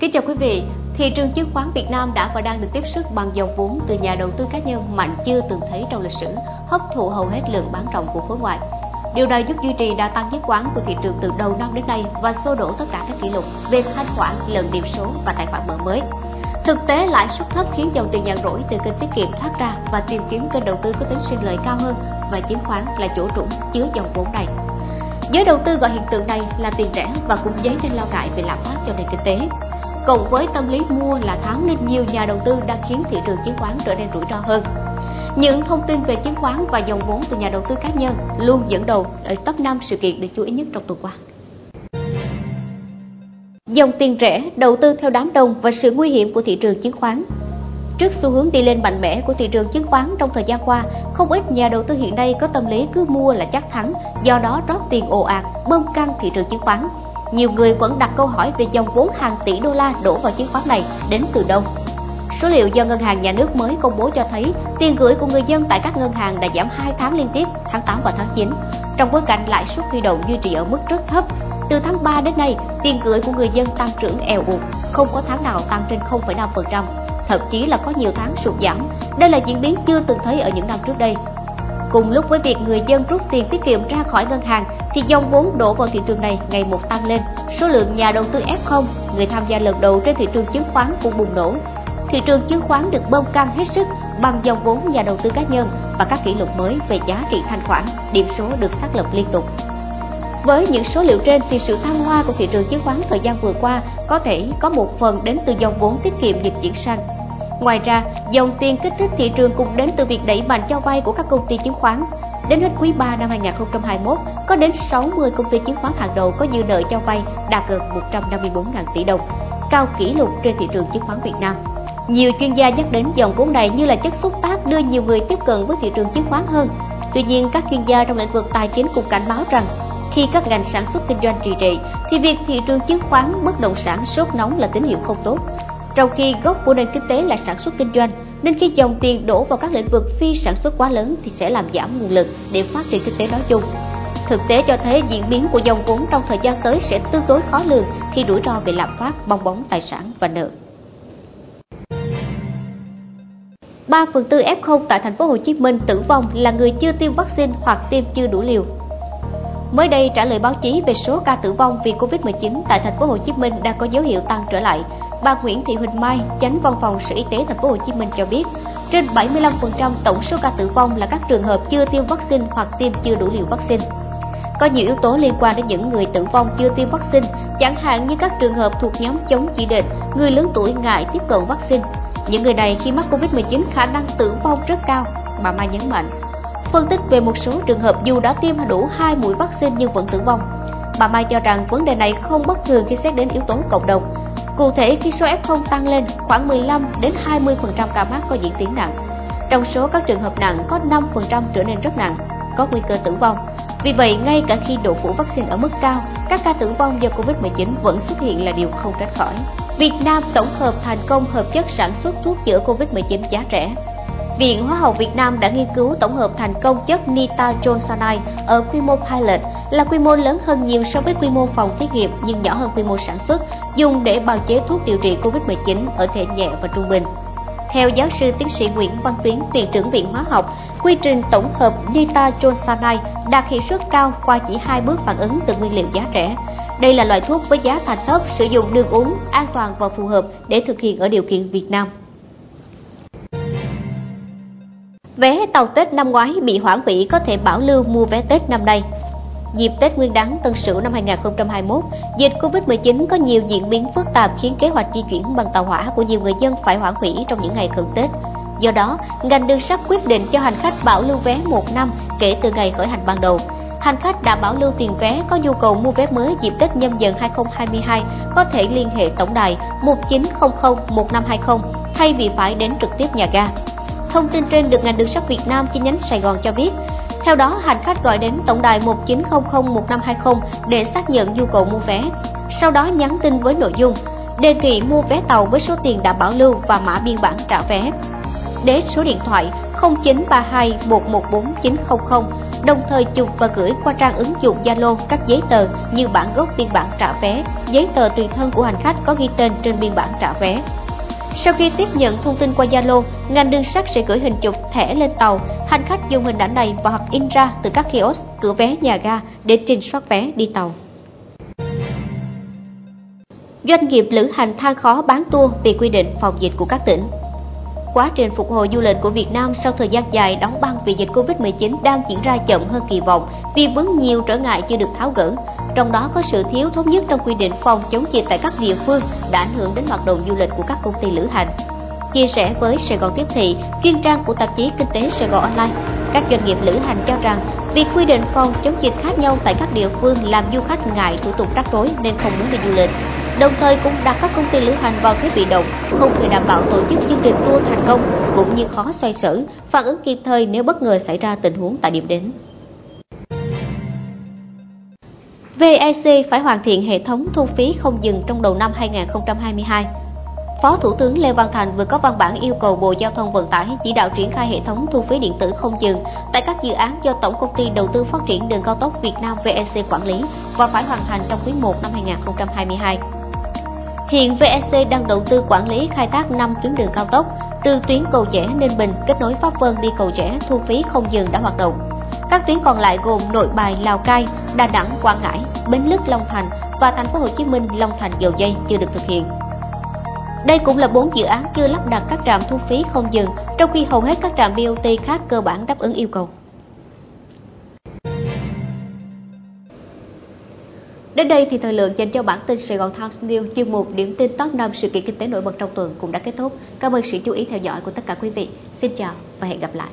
Kính chào quý vị, thị trường chứng khoán Việt Nam đã và đang được tiếp sức bằng dòng vốn từ nhà đầu tư cá nhân mạnh chưa từng thấy trong lịch sử, hấp thụ hầu hết lượng bán rộng của khối ngoại. Điều này giúp duy trì đa tăng nhất quán của thị trường từ đầu năm đến nay và xô đổ tất cả các kỷ lục về thanh khoản, lượng điểm số và tài khoản mở mới. Thực tế lãi suất thấp khiến dòng tiền nhàn rỗi từ kênh tiết kiệm thoát ra và tìm kiếm kênh đầu tư có tính sinh lợi cao hơn và chứng khoán là chỗ trũng chứa dòng vốn này. Giới đầu tư gọi hiện tượng này là tiền rẻ và cũng dấy lên lo ngại về lạm phát cho nền kinh tế. Cộng với tâm lý mua là thắng nên nhiều nhà đầu tư đã khiến thị trường chứng khoán trở nên rủi ro hơn. Những thông tin về chứng khoán và dòng vốn từ nhà đầu tư cá nhân luôn dẫn đầu ở top 5 sự kiện được chú ý nhất trong tuần qua. Dòng tiền rẻ, đầu tư theo đám đông và sự nguy hiểm của thị trường chứng khoán Trước xu hướng đi lên mạnh mẽ của thị trường chứng khoán trong thời gian qua, không ít nhà đầu tư hiện nay có tâm lý cứ mua là chắc thắng, do đó rót tiền ồ ạt, bơm căng thị trường chứng khoán. Nhiều người vẫn đặt câu hỏi về dòng vốn hàng tỷ đô la đổ vào chứng khoán này đến từ đâu. Số liệu do Ngân hàng Nhà nước mới công bố cho thấy tiền gửi của người dân tại các ngân hàng đã giảm 2 tháng liên tiếp, tháng 8 và tháng 9, trong bối cảnh lãi suất huy động duy trì ở mức rất thấp. Từ tháng 3 đến nay, tiền gửi của người dân tăng trưởng eo uột, không có tháng nào tăng trên 0,5%, thậm chí là có nhiều tháng sụt giảm. Đây là diễn biến chưa từng thấy ở những năm trước đây. Cùng lúc với việc người dân rút tiền tiết kiệm ra khỏi ngân hàng thì dòng vốn đổ vào thị trường này ngày một tăng lên. Số lượng nhà đầu tư F0, người tham gia lần đầu trên thị trường chứng khoán cũng bùng nổ. Thị trường chứng khoán được bơm căng hết sức bằng dòng vốn nhà đầu tư cá nhân và các kỷ lục mới về giá trị thanh khoản, điểm số được xác lập liên tục. Với những số liệu trên thì sự thăng hoa của thị trường chứng khoán thời gian vừa qua có thể có một phần đến từ dòng vốn tiết kiệm dịch chuyển sang Ngoài ra, dòng tiền kích thích thị trường cũng đến từ việc đẩy mạnh cho vay của các công ty chứng khoán. Đến hết quý 3 năm 2021, có đến 60 công ty chứng khoán hàng đầu có dư nợ cho vay đạt gần 154.000 tỷ đồng, cao kỷ lục trên thị trường chứng khoán Việt Nam. Nhiều chuyên gia nhắc đến dòng vốn này như là chất xúc tác đưa nhiều người tiếp cận với thị trường chứng khoán hơn. Tuy nhiên, các chuyên gia trong lĩnh vực tài chính cũng cảnh báo rằng khi các ngành sản xuất kinh doanh trì trệ thì việc thị trường chứng khoán bất động sản sốt nóng là tín hiệu không tốt trong khi gốc của nền kinh tế là sản xuất kinh doanh, nên khi dòng tiền đổ vào các lĩnh vực phi sản xuất quá lớn thì sẽ làm giảm nguồn lực để phát triển kinh tế nói chung. Thực tế cho thấy diễn biến của dòng vốn trong thời gian tới sẽ tương đối khó lường khi rủi ro về lạm phát, bong bóng tài sản và nợ. 3 phần tư F0 tại thành phố Hồ Chí Minh tử vong là người chưa tiêm vaccine hoặc tiêm chưa đủ liều. Mới đây trả lời báo chí về số ca tử vong vì Covid-19 tại thành phố Hồ Chí Minh đang có dấu hiệu tăng trở lại, bà Nguyễn Thị Huỳnh Mai, Chánh Văn phòng Sở Y tế thành phố Hồ Chí Minh cho biết, trên 75% tổng số ca tử vong là các trường hợp chưa tiêm vaccine hoặc tiêm chưa đủ liều vaccine. Có nhiều yếu tố liên quan đến những người tử vong chưa tiêm vaccine, chẳng hạn như các trường hợp thuộc nhóm chống chỉ định, người lớn tuổi ngại tiếp cận vaccine. Những người này khi mắc Covid-19 khả năng tử vong rất cao, bà Mai nhấn mạnh. Phân tích về một số trường hợp dù đã tiêm đủ hai mũi vaccine nhưng vẫn tử vong. Bà Mai cho rằng vấn đề này không bất thường khi xét đến yếu tố cộng đồng. Cụ thể khi số F0 tăng lên, khoảng 15 đến 20% ca mắc có diễn tiến nặng. Trong số các trường hợp nặng có 5% trở nên rất nặng, có nguy cơ tử vong. Vì vậy, ngay cả khi độ phủ vaccine ở mức cao, các ca tử vong do Covid-19 vẫn xuất hiện là điều không tránh khỏi. Việt Nam tổng hợp thành công hợp chất sản xuất thuốc chữa Covid-19 giá rẻ. Viện Hóa học Việt Nam đã nghiên cứu tổng hợp thành công chất nitazosanide ở quy mô pilot là quy mô lớn hơn nhiều so với quy mô phòng thí nghiệm nhưng nhỏ hơn quy mô sản xuất, dùng để bào chế thuốc điều trị COVID-19 ở thể nhẹ và trung bình. Theo giáo sư tiến sĩ Nguyễn Văn Tuyến, Viện trưởng Viện Hóa học, quy trình tổng hợp nitazosanide đạt hiệu suất cao qua chỉ hai bước phản ứng từ nguyên liệu giá rẻ. Đây là loại thuốc với giá thành thấp, sử dụng đường uống, an toàn và phù hợp để thực hiện ở điều kiện Việt Nam. Vé tàu Tết năm ngoái bị hoãn hủy có thể bảo lưu mua vé Tết năm nay. Dịp Tết Nguyên đán Tân Sửu năm 2021, dịch Covid-19 có nhiều diễn biến phức tạp khiến kế hoạch di chuyển bằng tàu hỏa của nhiều người dân phải hoãn hủy trong những ngày cận Tết. Do đó, ngành đường sắt quyết định cho hành khách bảo lưu vé một năm kể từ ngày khởi hành ban đầu. Hành khách đã bảo lưu tiền vé có nhu cầu mua vé mới dịp Tết nhâm dần 2022 có thể liên hệ tổng đài 1900 1520 thay vì phải đến trực tiếp nhà ga. Thông tin trên được ngành đường sắt Việt Nam chi nhánh Sài Gòn cho biết. Theo đó, hành khách gọi đến tổng đài 1900 1520 để xác nhận nhu cầu mua vé. Sau đó nhắn tin với nội dung đề nghị mua vé tàu với số tiền đã bảo lưu và mã biên bản trả vé. Để số điện thoại 0932 114 900 đồng thời chụp và gửi qua trang ứng dụng Zalo các giấy tờ như bản gốc biên bản trả vé, giấy tờ tùy thân của hành khách có ghi tên trên biên bản trả vé. Sau khi tiếp nhận thông tin qua Zalo, ngành đường sắt sẽ gửi hình chụp thẻ lên tàu. Hành khách dùng hình ảnh này và hoặc in ra từ các kiosk, cửa vé nhà ga để trình soát vé đi tàu. Doanh nghiệp lữ hành than khó bán tour vì quy định phòng dịch của các tỉnh. Quá trình phục hồi du lịch của Việt Nam sau thời gian dài đóng băng vì dịch Covid-19 đang diễn ra chậm hơn kỳ vọng vì vẫn nhiều trở ngại chưa được tháo gỡ. Trong đó có sự thiếu thống nhất trong quy định phòng chống dịch tại các địa phương đã ảnh hưởng đến hoạt động du lịch của các công ty lữ hành. Chia sẻ với Sài Gòn Tiếp Thị, chuyên trang của tạp chí Kinh tế Sài Gòn Online, các doanh nghiệp lữ hành cho rằng việc quy định phòng chống dịch khác nhau tại các địa phương làm du khách ngại thủ tục rắc rối nên không muốn đi du lịch đồng thời cũng đặt các công ty lữ hành vào thế bị động, không thể đảm bảo tổ chức chương trình tour thành công cũng như khó xoay sở, phản ứng kịp thời nếu bất ngờ xảy ra tình huống tại điểm đến. VEC phải hoàn thiện hệ thống thu phí không dừng trong đầu năm 2022. Phó Thủ tướng Lê Văn Thành vừa có văn bản yêu cầu Bộ Giao thông Vận tải chỉ đạo triển khai hệ thống thu phí điện tử không dừng tại các dự án do Tổng công ty Đầu tư Phát triển Đường cao tốc Việt Nam VEC quản lý và phải hoàn thành trong quý 1 năm 2022. Hiện VEC đang đầu tư quản lý khai thác 5 tuyến đường cao tốc, từ tuyến cầu Trẻ Ninh Bình kết nối Pháp Vân đi cầu Trẻ thu phí không dừng đã hoạt động. Các tuyến còn lại gồm Nội Bài, Lào Cai, Đà Nẵng, Quảng Ngãi, Bến Lức, Long Thành và thành phố Hồ Chí Minh, Long Thành, Dầu Dây chưa được thực hiện. Đây cũng là bốn dự án chưa lắp đặt các trạm thu phí không dừng, trong khi hầu hết các trạm BOT khác cơ bản đáp ứng yêu cầu. Đến đây thì thời lượng dành cho bản tin Sài Gòn Times News chuyên mục điểm tin top 5 sự kiện kinh tế nổi bật trong tuần cũng đã kết thúc. Cảm ơn sự chú ý theo dõi của tất cả quý vị. Xin chào và hẹn gặp lại.